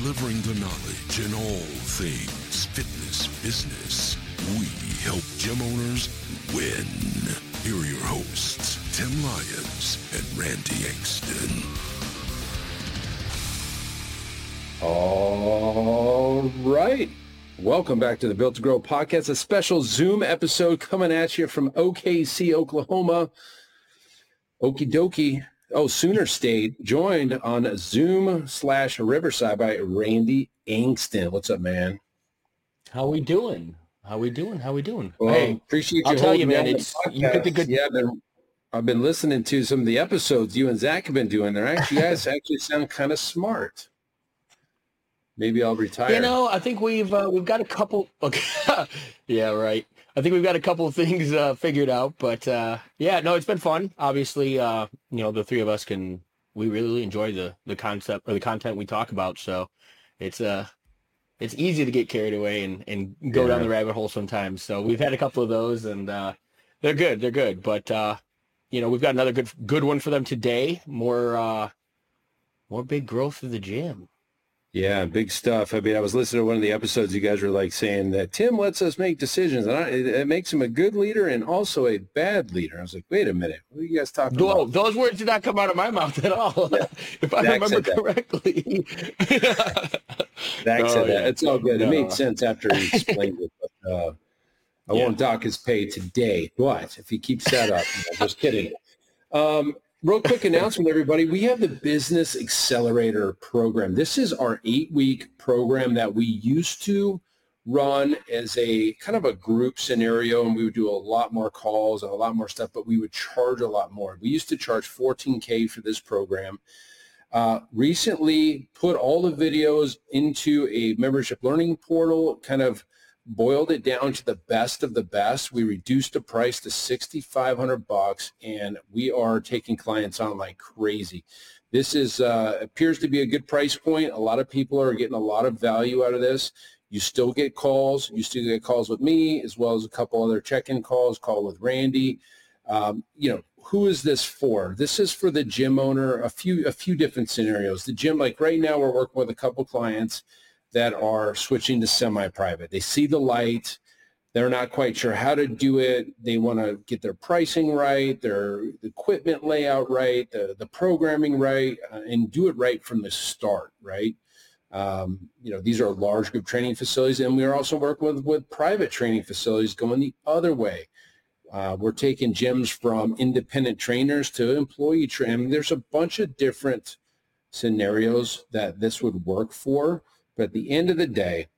delivering the knowledge in all things fitness business. We help gym owners win. Here are your hosts, Tim Lyons and Randy Engston. All right. Welcome back to the Built to Grow podcast, a special Zoom episode coming at you from OKC, Oklahoma. Okie dokie. Oh, Sooner State, joined on Zoom slash Riverside by Randy Angston. What's up, man? How we doing? How we doing? How we doing? Well, hey, appreciate you. I'll tell you, man. It's you get the good. Yeah, I've been, I've been listening to some of the episodes you and Zach have been doing. They're actually, you guys actually sound kind of smart. Maybe I'll retire. You know, I think we've uh, we've got a couple. Okay. yeah, right. I think we've got a couple of things uh, figured out, but uh, yeah, no, it's been fun. Obviously, uh, you know, the three of us can we really enjoy the the concept or the content we talk about, so it's uh it's easy to get carried away and and go Yeah. down the rabbit hole sometimes. So we've had a couple of those, and uh, they're good. They're good, but uh, you know, we've got another good good one for them today. More uh, more big growth of the gym. Yeah, big stuff. I mean, I was listening to one of the episodes. You guys were like saying that Tim lets us make decisions, and I, it, it makes him a good leader and also a bad leader. I was like, wait a minute, what are you guys talking Whoa, about? those words did not come out of my mouth at all. if I Zach remember correctly. Zach Oh, said that. It's all good. It No. made sense after he explained it. But, uh, I Yeah. won't dock his pay today, but if he keeps that up, just kidding. Um, real quick announcement, everybody. We have the Business Accelerator program. This is our eight-week program that we used to run as a kind of a group scenario, and we would do a lot more calls and a lot more stuff, but we would charge a lot more. We used to charge 14K for this program. Uh, recently put all the videos into a membership learning portal, kind of boiled it down to the best of the best. We reduced the price to 6,500 bucks and we are taking clients on like crazy. This is, uh, appears to be a good price point. A lot of people are getting a lot of value out of this. You still get calls. You still get calls with me as well as a couple other check-in calls, call with Randy. Um, you know, who is this for? This is for the gym owner. A few a few different scenarios. The gym, like right now, we're working with a couple clients that are switching to semi-private. They see the light. They're not quite sure how to do it. They want to get their pricing right, their equipment layout right, the, the programming right, uh, and do it right from the start, right? Um, you know, these are large group training facilities, and we are also working with, with private training facilities going the other way. Uh, we're taking gyms from independent trainers to employee training. There's a bunch of different scenarios that this would work for. But at the end of the day,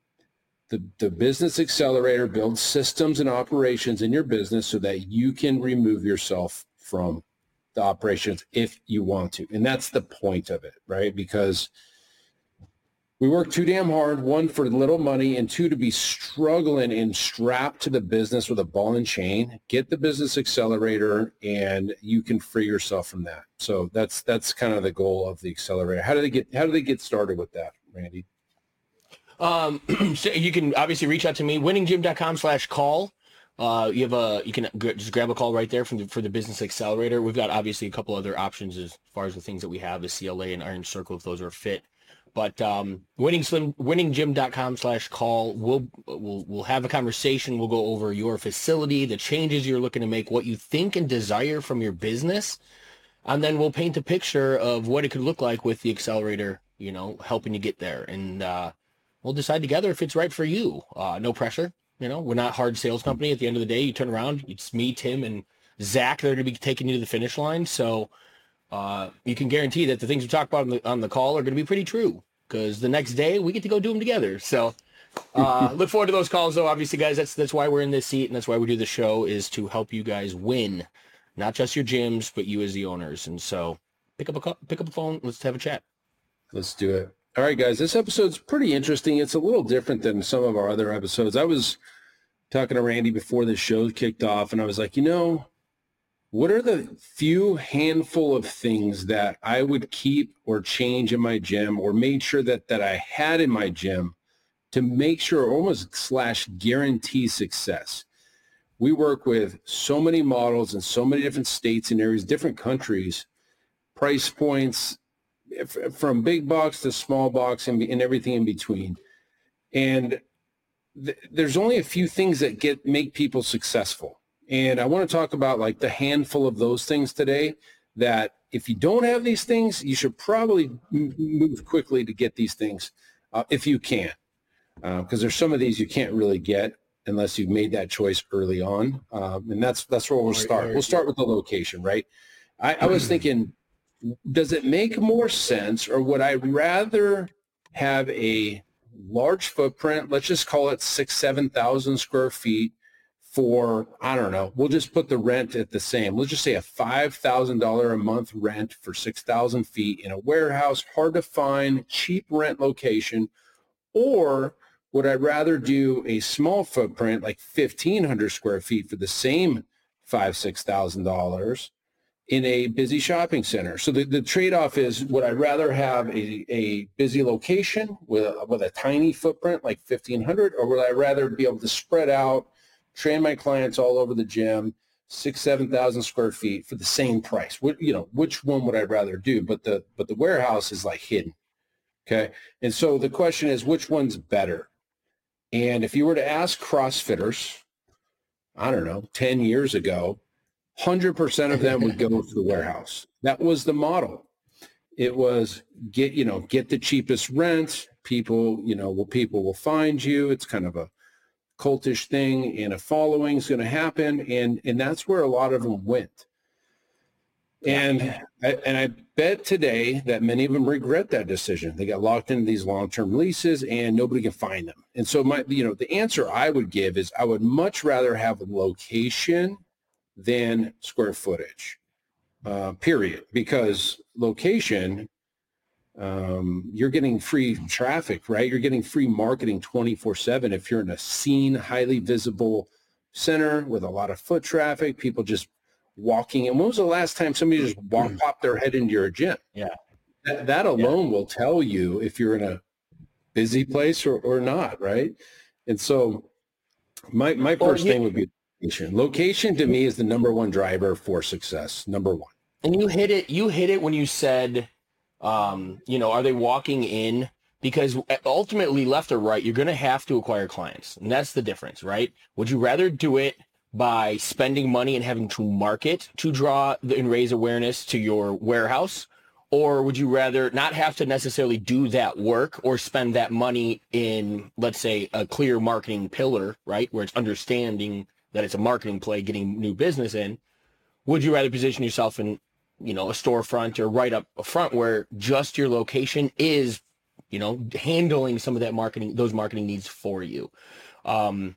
the, the business accelerator builds systems and operations in your business so that you can remove yourself from the operations if you want to. And that's the point of it, right? Because we work too damn hard, one for little money and two to be struggling and strapped to the business with a ball and chain. Get the business accelerator and you can free yourself from that. So that's that's kind of the goal of the accelerator. How do they get how do they get started with that, Randy? Um, so you can obviously reach out to me, winninggym.com slash call. Uh, you have a, you can g- just grab a call right there from the, for the business accelerator. We've got obviously a couple other options as far as the things that we have, the CLA and Iron Circle, if those are fit. But um, winning slim, winninggym.com slash call. We'll, we'll, we'll have a conversation. We'll go over your facility, the changes you're looking to make, what you think and desire from your business. And then we'll paint a picture of what it could look like with the accelerator, you know, helping you get there. And, uh, we'll decide together if it's right for you. Uh, no pressure. You know, we're not hard sales company. At the end of the day, you turn around, it's me, Tim, and Zach. They're going to be taking you to the finish line. So uh, you can guarantee that the things we talk about on the, on the call are going to be pretty true because the next day we get to go do them together. So uh, look forward to those calls, though. Obviously, guys, that's that's why we're in this seat and that's why we do the show is to help you guys win, not just your gyms, but you as the owners. And so pick up a pick up a phone. Let's have a chat. Let's do it. All right, guys, this episode's pretty interesting. It's a little different than some of our other episodes. I was talking to Randy before the show kicked off, and I was like, you know, what are the few handful of things that I would keep or change in my gym or made sure that that I had in my gym to make sure almost slash guarantee success? We work with so many models in so many different states and areas, different countries, price points, from big box to small box and, and everything in between. And th- there's only a few things that get make people successful. And I want to talk about like the handful of those things today that if you don't have these things, you should probably move quickly to get these things uh, if you can. Because uh, there's some of these you can't really get unless you've made that choice early on. Um, and that's that's where we'll start. We'll start with the location, right? I, I was thinking does it make more sense or would I rather have a large footprint, let's just call it six, 7,000 square feet for, I don't know, we'll just put the rent at the same. Let's just say a $5,000 a month rent for 6,000 feet in a warehouse, hard to find, cheap rent location. Or would I rather do a small footprint, like 1,500 square feet for the same five, $6,000 in a busy shopping center. So the, the trade-off is would I rather have a, a busy location with a, with a tiny footprint like 1500 or would I rather be able to spread out, train my clients all over the gym, six, 7,000 square feet for the same price? What, you know, which one would I rather do? But the, but the warehouse is like hidden. Okay. And so the question is which one's better? And if you were to ask CrossFitters, I don't know, 10 years ago, 100% of them would go to the warehouse. That was the model. It was get, you know, get the cheapest rent. People, you know, people will find you. It's kind of a cultish thing and a following is going to happen. And, and that's where a lot of them went. And I, and I bet today that many of them regret that decision. They got locked into these long-term leases and nobody can find them. And so my, you know, the answer I would give is I would much rather have a location than square footage, uh, period. Because location, um, you're getting free traffic, right? You're getting free marketing 24 7 if you're in a seen, highly visible center with a lot of foot traffic, people just walking. And when was the last time somebody just walk, mm. pop their head into your gym? Yeah. That, that alone yeah. will tell you if you're in a busy place or, or not, right? And so my, my first thing would be Location. Location to me is the number one driver for success. Number one. And you hit it. You hit it when you said, um, you know, are they walking in? Because ultimately, left or right, you're going to have to acquire clients, and that's the difference, right? Would you rather do it by spending money and having to market to draw and raise awareness to your warehouse, or would you rather not have to necessarily do that work or spend that money in, let's say, a clear marketing pillar, right, where it's understanding that it's a marketing play getting new business in, would you rather position yourself in, you know, a storefront or right up front where just your location is, you know, handling some of that marketing, those marketing needs for you? Um,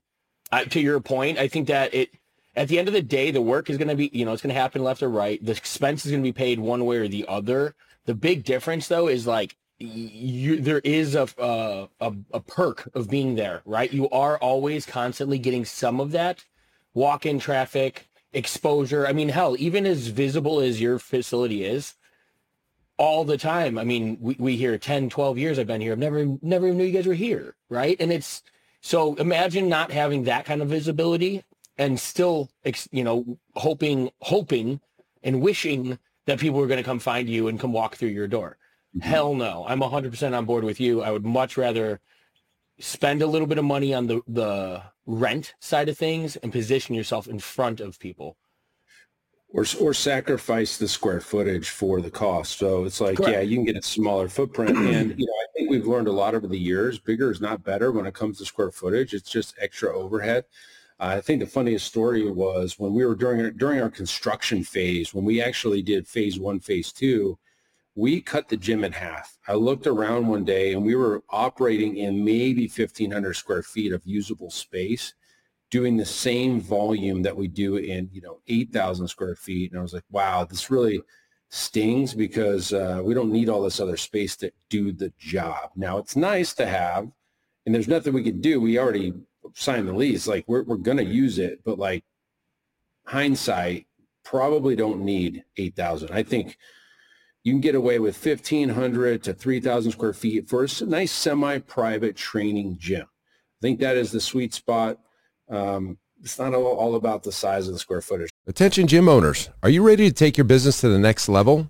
I, to your point, I think that it, at the end of the day, the work is going to be, you know, it's going to happen left or right. The expense is going to be paid one way or the other. The big difference though is like you, there is a, uh, a, a perk of being there, right? You are always constantly getting some of that walk-in traffic, exposure. I mean, hell, even as visible as your facility is, all the time. I mean, we, we hear 10, 12 years I've been here. I've never, never even knew you guys were here. Right. And it's, so imagine not having that kind of visibility and still, you know, hoping, hoping and wishing that people were going to come find you and come walk through your door. Mm-hmm. Hell no. I'm 100% on board with you. I would much rather spend a little bit of money on the, the rent side of things and position yourself in front of people or or sacrifice the square footage for the cost. So it's like, Correct. yeah, you can get a smaller footprint, and you know, I think we've learned a lot over the years. Bigger is not better when it comes to square footage. It's just extra overhead. Uh, I think the funniest story was when we were during during our construction phase, when we actually did phase one, phase two we cut the gym in half. I looked around one day and we were operating in maybe 1500 square feet of usable space doing the same volume that we do in, you know, 8,000 square feet. And I was like, wow, this really, stings because uh, we don't need all this other space to do the job. Now it's nice to have, and there's nothing we can do. We already signed the lease. Like we're, we're going to use it, but like hindsight, probably don't need 8,000. I think you can get away with 1,500 to 3,000 square feet for a nice semi-private training gym. I think that is the sweet spot. Um, it's not all, all about the size of the square footage. Attention gym owners, are you ready to take your business to the next level?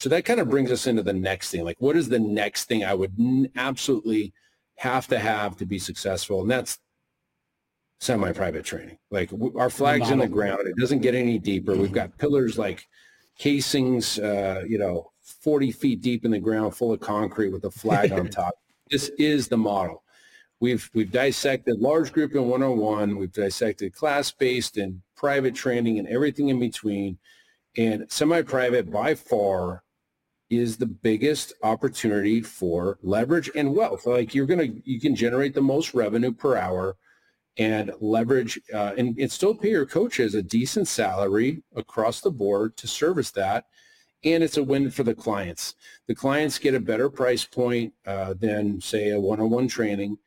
So that kind of brings us into the next thing. Like, what is the next thing I would absolutely have to have to be successful? And that's semi-private training. Like our flag's in the ground. It doesn't get any deeper. We've got pillars like casings, uh, you know, 40 feet deep in the ground full of concrete with a flag on top. This is the model. We've, we've dissected large group and one-on-one. We've dissected class-based and private training and everything in between. And semi-private by far is the biggest opportunity for leverage and wealth. Like you're to, you can generate the most revenue per hour and leverage uh, and, and still pay your coaches a decent salary across the board to service that. And it's a win for the clients. The clients get a better price point uh, than say a one-on-one training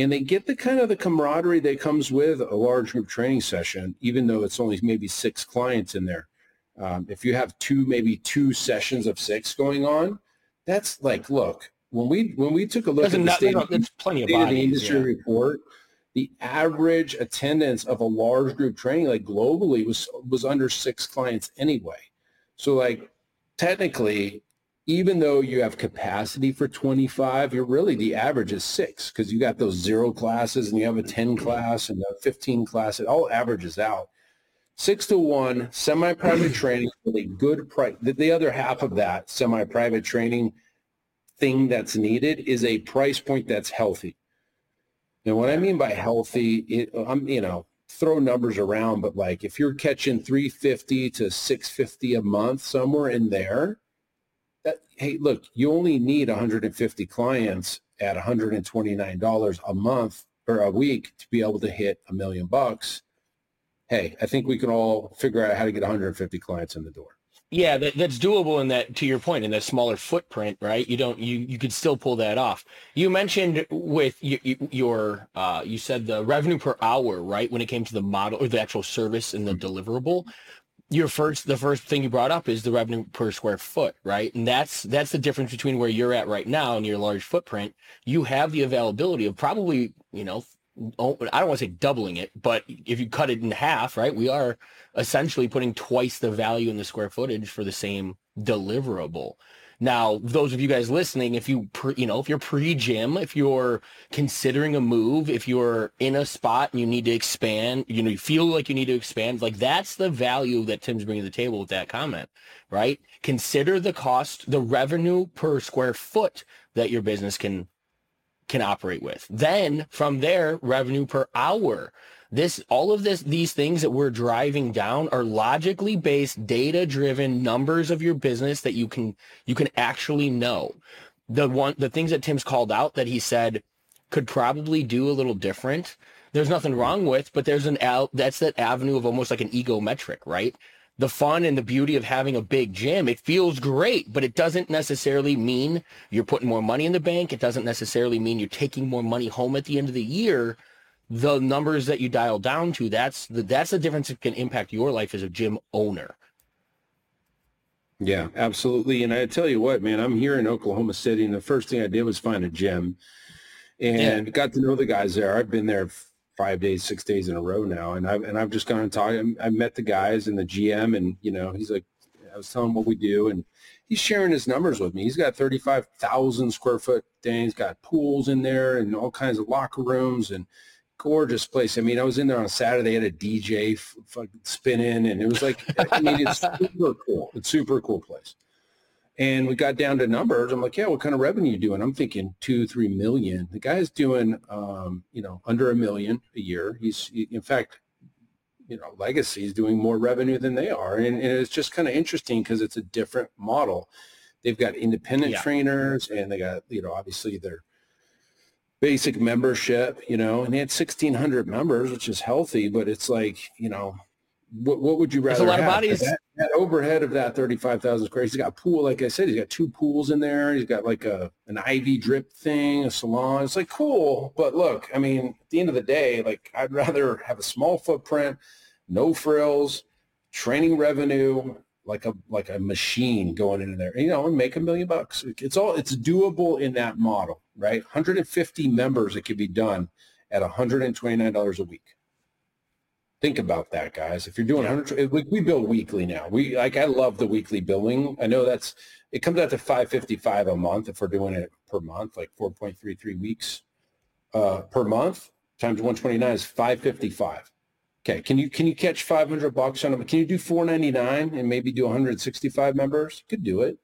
and they get the kind of the camaraderie that comes with a large group training session, even though it's only maybe six clients in there. Um, if you have two, maybe two sessions of six going on, that's like, look, when we when we took a look at the state, no, plenty of, bodies, of the industry yeah. report, the average attendance of a large group training, like globally, was was under six clients anyway. So like technically, even though you have capacity for 25, you're really the average is six because you got those zero classes and you have a 10 class and a 15 class. It all averages out six to one semi-private training with a good price. The other half of that semi-private training thing that's needed is a price point that's healthy. And what I mean by healthy, it, I'm you know throw numbers around, but like if you're catching 350 to 650 a month somewhere in there, that, hey, look, you only need 150 clients at $129 a month or a week to be able to hit a million bucks hey, I think we can all figure out how to get 150 clients in the door. Yeah, that, that's doable in that, to your point, in that smaller footprint, right? You don't, you, you could still pull that off. You mentioned with you, your, uh, you said the revenue per hour, right? When it came to the model or the actual service and the mm-hmm. deliverable, your first, the first thing you brought up is the revenue per square foot, right? And that's, that's the difference between where you're at right now and your large footprint. You have the availability of probably, you know, I don't want to say doubling it, but if you cut it in half, right, we are essentially putting twice the value in the square footage for the same deliverable. Now, those of you guys listening, if you pre, you know if you're pre-gym, if you're considering a move, if you're in a spot and you need to expand, you know you feel like you need to expand, like that's the value that Tim's bringing to the table with that comment, right? Consider the cost, the revenue per square foot that your business can can operate with. Then from there, revenue per hour. This, all of this, these things that we're driving down are logically based, data driven numbers of your business that you can, you can actually know. The one, the things that Tim's called out that he said could probably do a little different. There's nothing wrong with, but there's an out, that's that avenue of almost like an ego metric, right? The fun and the beauty of having a big gym. It feels great, but it doesn't necessarily mean you're putting more money in the bank. It doesn't necessarily mean you're taking more money home at the end of the year. The numbers that you dial down to, that's the that's the difference that can impact your life as a gym owner. Yeah, absolutely. And I tell you what, man, I'm here in Oklahoma City, and the first thing I did was find a gym and yeah. got to know the guys there. I've been there five days, six days in a row now. And I've, and I've just gone and talked. I met the guys and the GM and, you know, he's like, I was telling him what we do and he's sharing his numbers with me. He's got 35,000 square foot thing. He's got pools in there and all kinds of locker rooms and gorgeous place. I mean, I was in there on Saturday, had a DJ f- spinning and it was like, I mean, it's super cool. It's super cool place. And we got down to numbers. I'm like, yeah, what kind of revenue you doing? I'm thinking two, three million. The guy's doing, um, you know, under a million a year. He's, in fact, you know, Legacy is doing more revenue than they are. And, and it's just kind of interesting because it's a different model. They've got independent yeah. trainers and they got, you know, obviously their basic membership, you know, and they had 1600 members, which is healthy, but it's like, you know, what, what would you rather? It's a lot have? of bodies. That, that, overhead of that 35,000 is crazy. He's got a pool, like I said, he's got two pools in there. He's got like a, an IV drip thing, a salon. It's like cool. But look, I mean, at the end of the day, like I'd rather have a small footprint, no frills, training revenue, like a like a machine going in there, you know, and make a million bucks. It's all it's doable in that model, right? 150 members, it could be done at $129 a week. Think about that, guys. If you're doing 100, we, we bill weekly now. We like I love the weekly billing. I know that's it comes out to 555 a month if we're doing it per month, like 4.33 weeks uh, per month times 129 is 555. Okay, can you can you catch 500 bucks on them? Can you do 499 and maybe do 165 members? Could do it.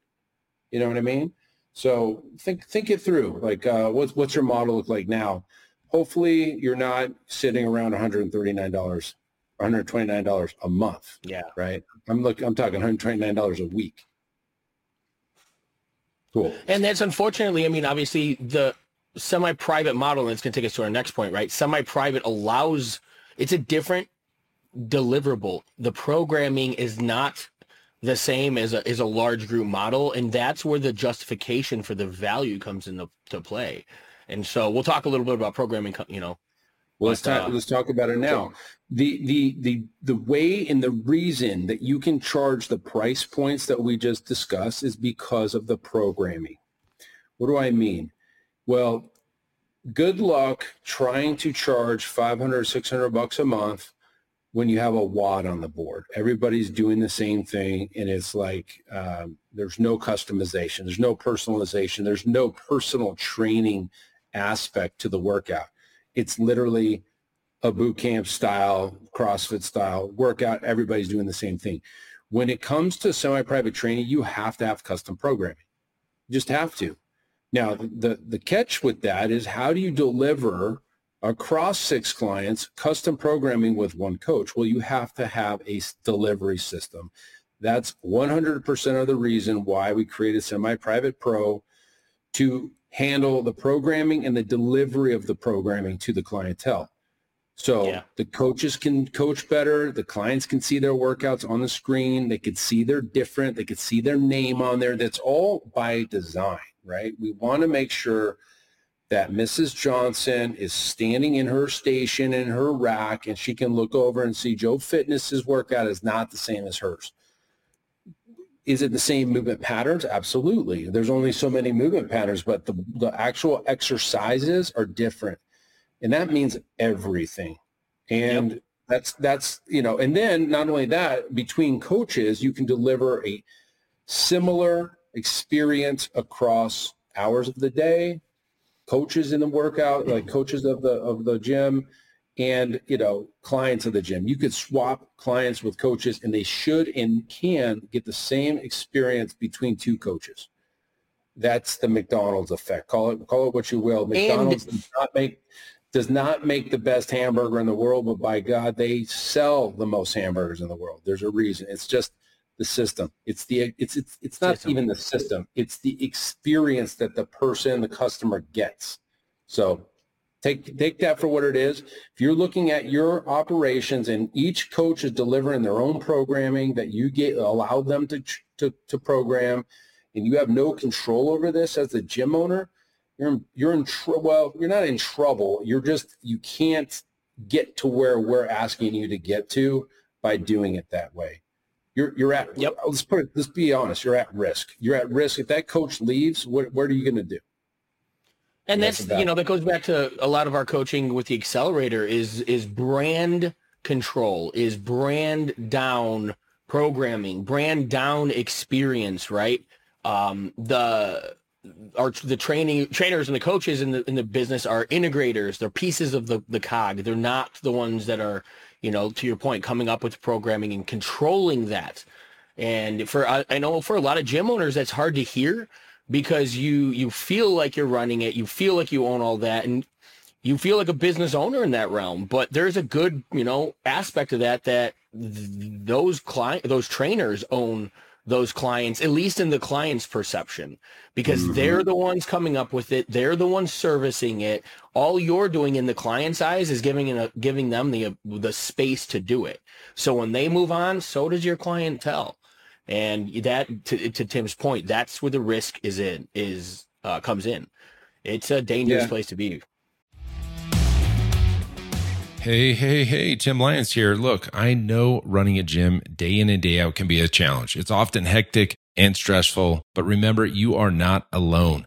You know what I mean? So think think it through. Like, uh, what's what's your model look like now? Hopefully, you're not sitting around 139 dollars, 129 dollars a month. Yeah. Right. I'm look. I'm talking 129 dollars a week. Cool. And that's unfortunately. I mean, obviously, the semi-private model, and it's going to take us to our next point, right? Semi-private allows it's a different deliverable. The programming is not the same as a, as a large group model. And that's where the justification for the value comes into to play. And so we'll talk a little bit about programming, you know. Well, let's talk, uh, let's talk about it now. The, the, the, the way and the reason that you can charge the price points that we just discussed is because of the programming. What do I mean? Well, good luck trying to charge 500 600 bucks a month when you have a WOD on the board everybody's doing the same thing and it's like um, there's no customization there's no personalization there's no personal training aspect to the workout it's literally a boot camp style crossfit style workout everybody's doing the same thing when it comes to semi-private training you have to have custom programming you just have to now, the, the catch with that is how do you deliver across six clients custom programming with one coach? Well, you have to have a delivery system. That's 100% of the reason why we created Semi-Private Pro to handle the programming and the delivery of the programming to the clientele. So yeah. the coaches can coach better. The clients can see their workouts on the screen. They could see they're different. They could see their name on there. That's all by design right? We want to make sure that Mrs. Johnson is standing in her station in her rack and she can look over and see Joe Fitness's workout is not the same as hers. Is it the same movement patterns? Absolutely. There's only so many movement patterns, but the, the actual exercises are different. And that means everything. And yep. that's, that's, you know, and then not only that, between coaches, you can deliver a similar experience across hours of the day, coaches in the workout, like mm-hmm. coaches of the of the gym, and you know clients of the gym. You could swap clients with coaches, and they should and can get the same experience between two coaches. That's the McDonald's effect. Call it call it what you will. McDonald's and- does not make does not make the best hamburger in the world, but by God, they sell the most hamburgers in the world. There's a reason. It's just the system. It's the it's it's it's not system. even the system. It's the experience that the person, the customer gets. So take take that for what it is. If you're looking at your operations and each coach is delivering their own programming that you get allow them to to to program and you have no control over this as the gym owner, you're you're in tr- well, you're not in trouble. You're just you can't get to where we're asking you to get to by doing it that way you're you're at yep. let's put it let's be honest you're at risk you're at risk if that coach leaves what what are you going to do and that's, that's you know that goes back to a lot of our coaching with the accelerator is is brand control is brand down programming brand down experience right? Um the our the training trainers and the coaches in the in the business are integrators. They're pieces of the the cog. They're not the ones that are you know, to your point, coming up with programming and controlling that. And for I, I know for a lot of gym owners, that's hard to hear because you you feel like you're running it, you feel like you own all that, and you feel like a business owner in that realm. But there's a good you know aspect of that that th- those client those trainers own those clients, at least in the client's perception, because mm-hmm. they're the ones coming up with it. They're the ones servicing it. All you're doing in the client's eyes is giving a, giving them the the space to do it. So when they move on, so does your clientele. And that, to, to Tim's point, that's where the risk is in is uh, comes in. It's a dangerous yeah. place to be. Hey, hey, hey, Tim Lyons here. Look, I know running a gym day in and day out can be a challenge. It's often hectic and stressful, but remember, you are not alone.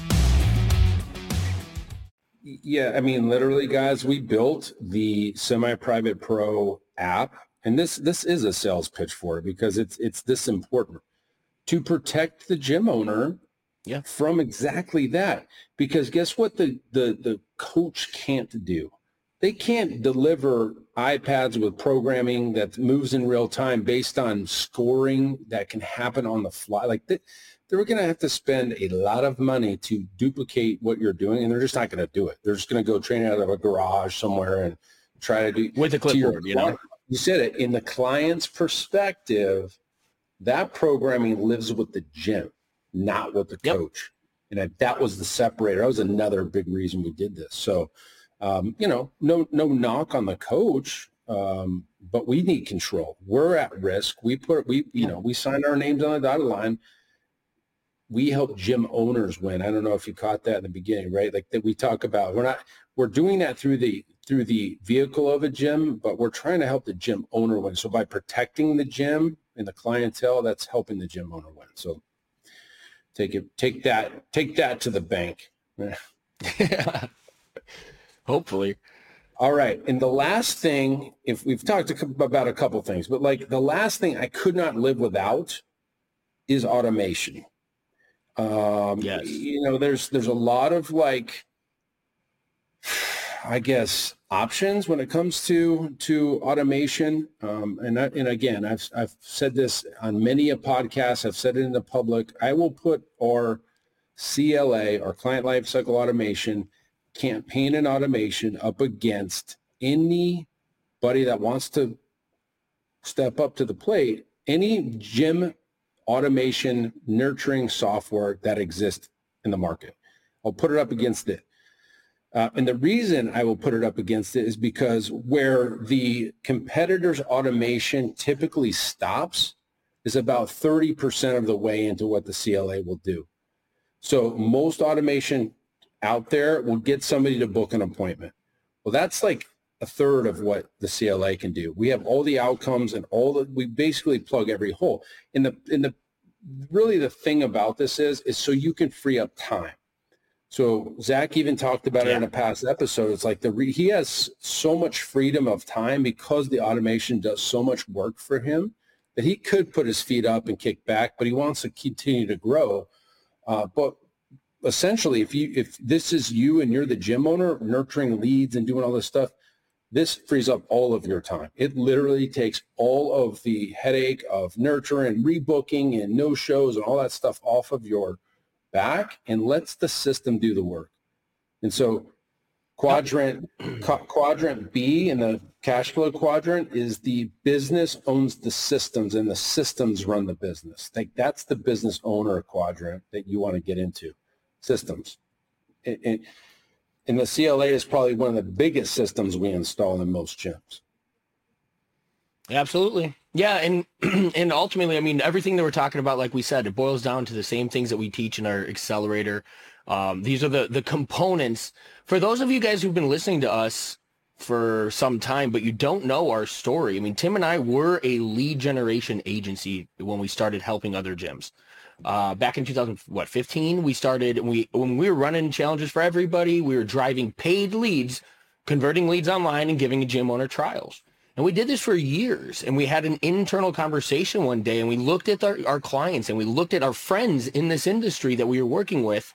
Yeah, I mean, literally, guys, we built the semi-private pro app, and this this is a sales pitch for it because it's it's this important to protect the gym owner yeah. From exactly that. Because guess what the, the, the coach can't do? They can't deliver iPads with programming that moves in real time based on scoring that can happen on the fly. Like they, they're going to have to spend a lot of money to duplicate what you're doing, and they're just not going to do it. They're just going to go train out of a garage somewhere and try to do with a clipboard. You know, you said it in the client's perspective. That programming lives with the gym not with the yep. coach. And that was the separator. That was another big reason we did this. So, um, you know, no no knock on the coach, um, but we need control. We're at risk. We put we you know we signed our names on the dotted line. We help gym owners win. I don't know if you caught that in the beginning, right? Like that we talk about. We're not we're doing that through the through the vehicle of a gym, but we're trying to help the gym owner win. So by protecting the gym and the clientele, that's helping the gym owner win. So Take it, take that, take that to the bank. yeah. Hopefully. All right. And the last thing, if we've talked about a couple things, but like the last thing I could not live without is automation. Um, yes. You know, there's there's a lot of like, I guess, options when it comes to to automation. Um, and I, and again, I've I've said this on many a podcast. I've said it in the public. I will put our CLA, our client lifecycle automation campaign and automation, up against anybody that wants to step up to the plate. Any gym automation nurturing software that exists in the market. I'll put it up against it. Uh, and the reason I will put it up against it is because where the competitor's automation typically stops is about 30% of the way into what the CLA will do. So most automation out there will get somebody to book an appointment. Well, that's like a third of what the CLA can do. We have all the outcomes and all the, we basically plug every hole. In the, in the, really the thing about this is, is so you can free up time. So Zach even talked about yeah. it in a past episode. It's like the re- he has so much freedom of time because the automation does so much work for him that he could put his feet up and kick back, but he wants to continue to grow. Uh, but essentially, if you if this is you and you're the gym owner, nurturing leads and doing all this stuff, this frees up all of your time. It literally takes all of the headache of nurturing, rebooking, and no shows and all that stuff off of your back and lets the system do the work. And so quadrant quadrant B in the cash flow quadrant is the business owns the systems and the systems run the business. Like that's the business owner quadrant that you want to get into systems. And, and the CLA is probably one of the biggest systems we install in most gyms. Absolutely. Yeah, and and ultimately, I mean, everything that we're talking about, like we said, it boils down to the same things that we teach in our accelerator. Um, these are the the components for those of you guys who've been listening to us for some time, but you don't know our story. I mean, Tim and I were a lead generation agency when we started helping other gyms. Uh, back in 2015, we started. We when we were running challenges for everybody, we were driving paid leads, converting leads online, and giving a gym owner trials. And we did this for years. And we had an internal conversation one day, and we looked at our, our clients and we looked at our friends in this industry that we were working with,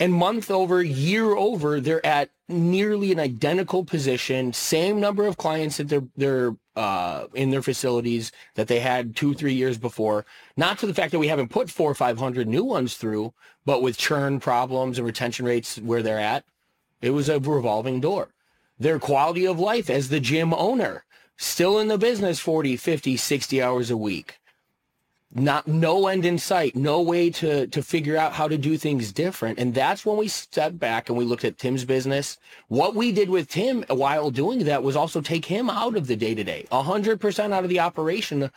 and month over, year over, they're at nearly an identical position, same number of clients that they're they're uh, in their facilities that they had two, three years before. Not to the fact that we haven't put four or five hundred new ones through, but with churn problems and retention rates where they're at, it was a revolving door. Their quality of life as the gym owner, still in the business 40, 50, 60 hours a week not no end in sight, no way to to figure out how to do things different. And that's when we stepped back and we looked at Tim's business. What we did with Tim while doing that was also take him out of the day to day, hundred percent out of the operation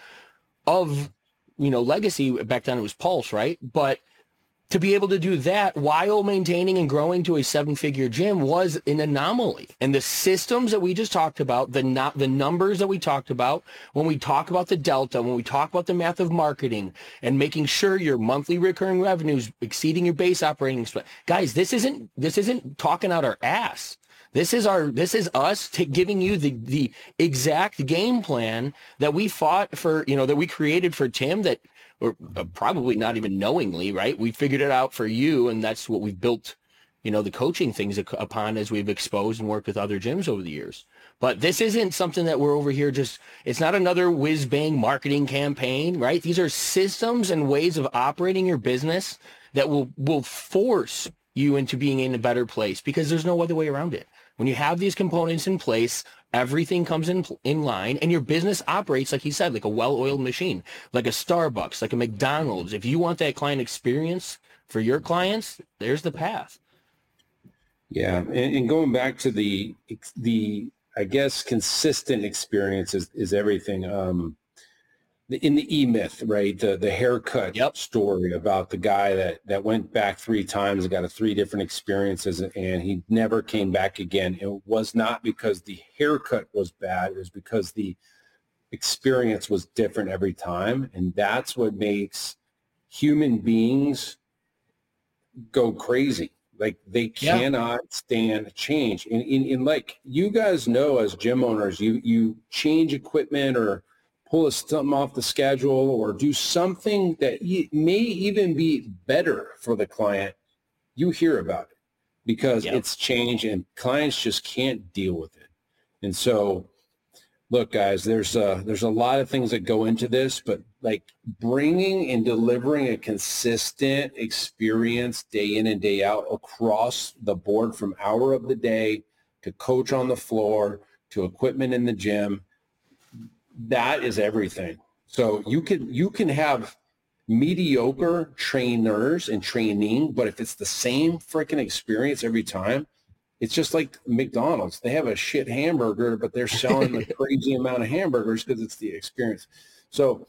of you know legacy. Back then it was Pulse, right? But to be able to do that while maintaining and growing to a seven-figure gym was an anomaly. And the systems that we just talked about, the not the numbers that we talked about, when we talk about the delta, when we talk about the math of marketing and making sure your monthly recurring revenues exceeding your base operating expense, guys, this isn't this isn't talking out our ass. This is our this is us t- giving you the the exact game plan that we fought for, you know, that we created for Tim that or uh, probably not even knowingly, right? We figured it out for you, and that's what we've built, you know, the coaching things upon as we've exposed and worked with other gyms over the years. But this isn't something that we're over here just, it's not another whiz bang marketing campaign, right? These are systems and ways of operating your business that will, will force you into being in a better place because there's no other way around it. When you have these components in place, everything comes in in line and your business operates like he said like a well-oiled machine like a starbucks like a mcdonald's. If you want that client experience for your clients there's the path. Yeah and, and going back to the the i guess consistent experience is, is everything. Um in the E Myth, right? The the haircut yep. story about the guy that that went back three times and got a three different experiences, and he never came back again. It was not because the haircut was bad; it was because the experience was different every time, and that's what makes human beings go crazy. Like they yeah. cannot stand change. And in like you guys know, as gym owners, you you change equipment or pull something off the schedule or do something that may even be better for the client, you hear about it because yep. it's changed and clients just can't deal with it. And so, look, guys, there's a, there's a lot of things that go into this, but like bringing and delivering a consistent experience day in and day out across the board from hour of the day to coach on the floor to equipment in the gym that is everything. So you can you can have mediocre trainers and training, but if it's the same freaking experience every time, it's just like McDonald's. They have a shit hamburger, but they're selling a crazy amount of hamburgers because it's the experience. So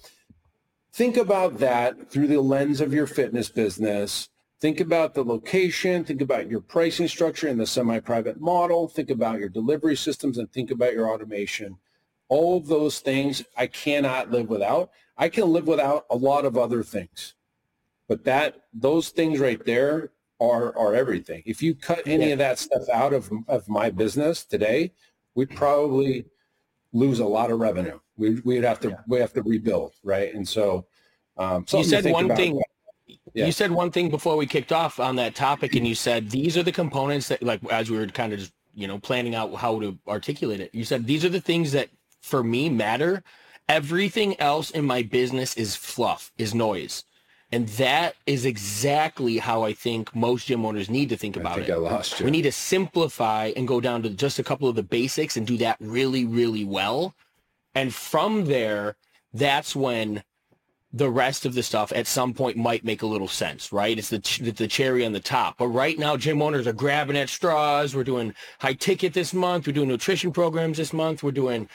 think about that through the lens of your fitness business. Think about the location, think about your pricing structure in the semi-private model, think about your delivery systems, and think about your automation all of those things I cannot live without. I can live without a lot of other things. But that those things right there are are everything. If you cut any of that stuff out of of my business today, we'd probably lose a lot of revenue. We we'd have to yeah. we have to rebuild, right? And so um, you said one thing. Yeah. You said one thing before we kicked off on that topic, and you said these are the components that, like, as we were kind of just, you know, planning out how to articulate it. You said these are the things that for me matter. Everything else in my business is fluff, is noise. And that is exactly how I think most gym owners need to think about think it. I lost you. We need to simplify and go down to just a couple of the basics and do that really, really well. And from there, that's when the rest of the stuff at some point might make a little sense, right? It's the the cherry on the top. But right now, gym owners are grabbing at straws. We're doing high ticket this month. We're doing nutrition programs this month. We're doing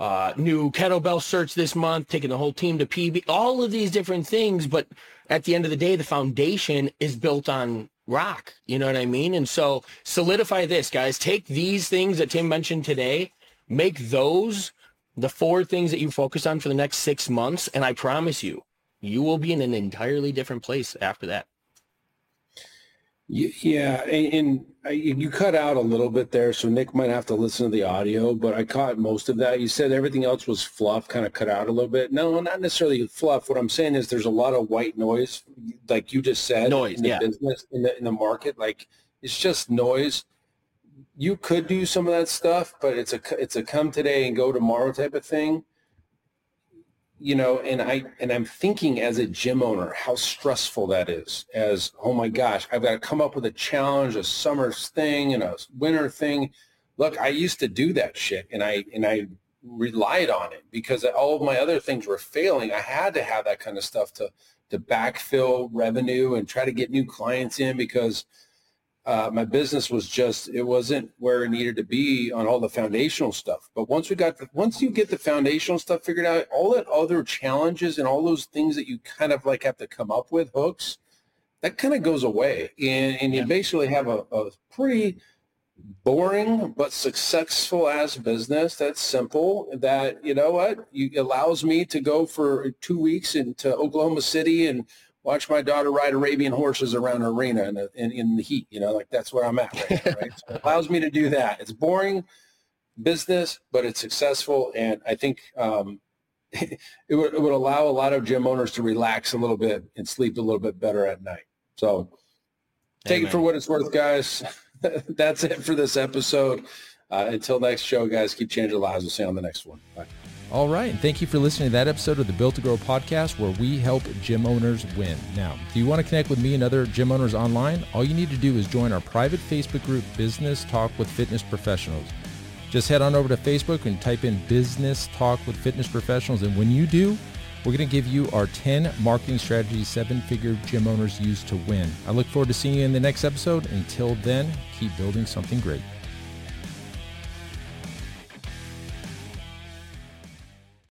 uh, new kettlebell search this month, taking the whole team to PB, all of these different things. But at the end of the day, the foundation is built on rock. You know what I mean? And so solidify this, guys. Take these things that Tim mentioned today, make those the four things that you focus on for the next six months. And I promise you, you will be in an entirely different place after that. Yeah, and, you cut out a little bit there, so Nick might have to listen to the audio. But I caught most of that. You said everything else was fluff, kind of cut out a little bit. No, not necessarily fluff. What I'm saying is there's a lot of white noise, like you just said, noise in the yeah. business in the in the market. Like it's just noise. You could do some of that stuff, but it's a it's a come today and go tomorrow type of thing you know, and I and I'm thinking as a gym owner how stressful that is. As oh my gosh, I've got to come up with a challenge, a summer thing and a winter thing. Look, I used to do that shit, and I and I relied on it because all of my other things were failing. I had to have that kind of stuff to to backfill revenue and try to get new clients in because uh, my business was just it wasn't where it needed to be on all the foundational stuff. But once we got the, once you get the foundational stuff figured out all that other challenges and all those things that you kind of like have to come up with hooks that kind of goes away. And, and you basically have a, a pretty boring but successful as business that's simple that you know what you allows me to go for two weeks into oklahoma city and watch my daughter ride Arabian horses around an arena in, the, in, in the heat. You know, like that's where I'm at right now, right? so it allows me to do that. It's boring business, but it's successful. And I think um, it, would, it would allow a lot of gym owners to relax a little bit and sleep a little bit better at night. So take Amen. it for what it's worth, guys. that's it for this episode. Uh, until next show, guys, keep changing lives. We'll see you on the next one. Bye. All right. And thank you for listening to that episode of the Built to Grow podcast where we help gym owners win. Now, do you want to connect with me and other gym owners online? All you need to do is join our private Facebook group, Business Talk with Fitness Professionals. Just head on over to Facebook and type in Business Talk with Fitness Professionals. And when you do, we're going to give you our 10 marketing strategies seven figure gym owners use to win. I look forward to seeing you in the next episode. Until then, keep building something great.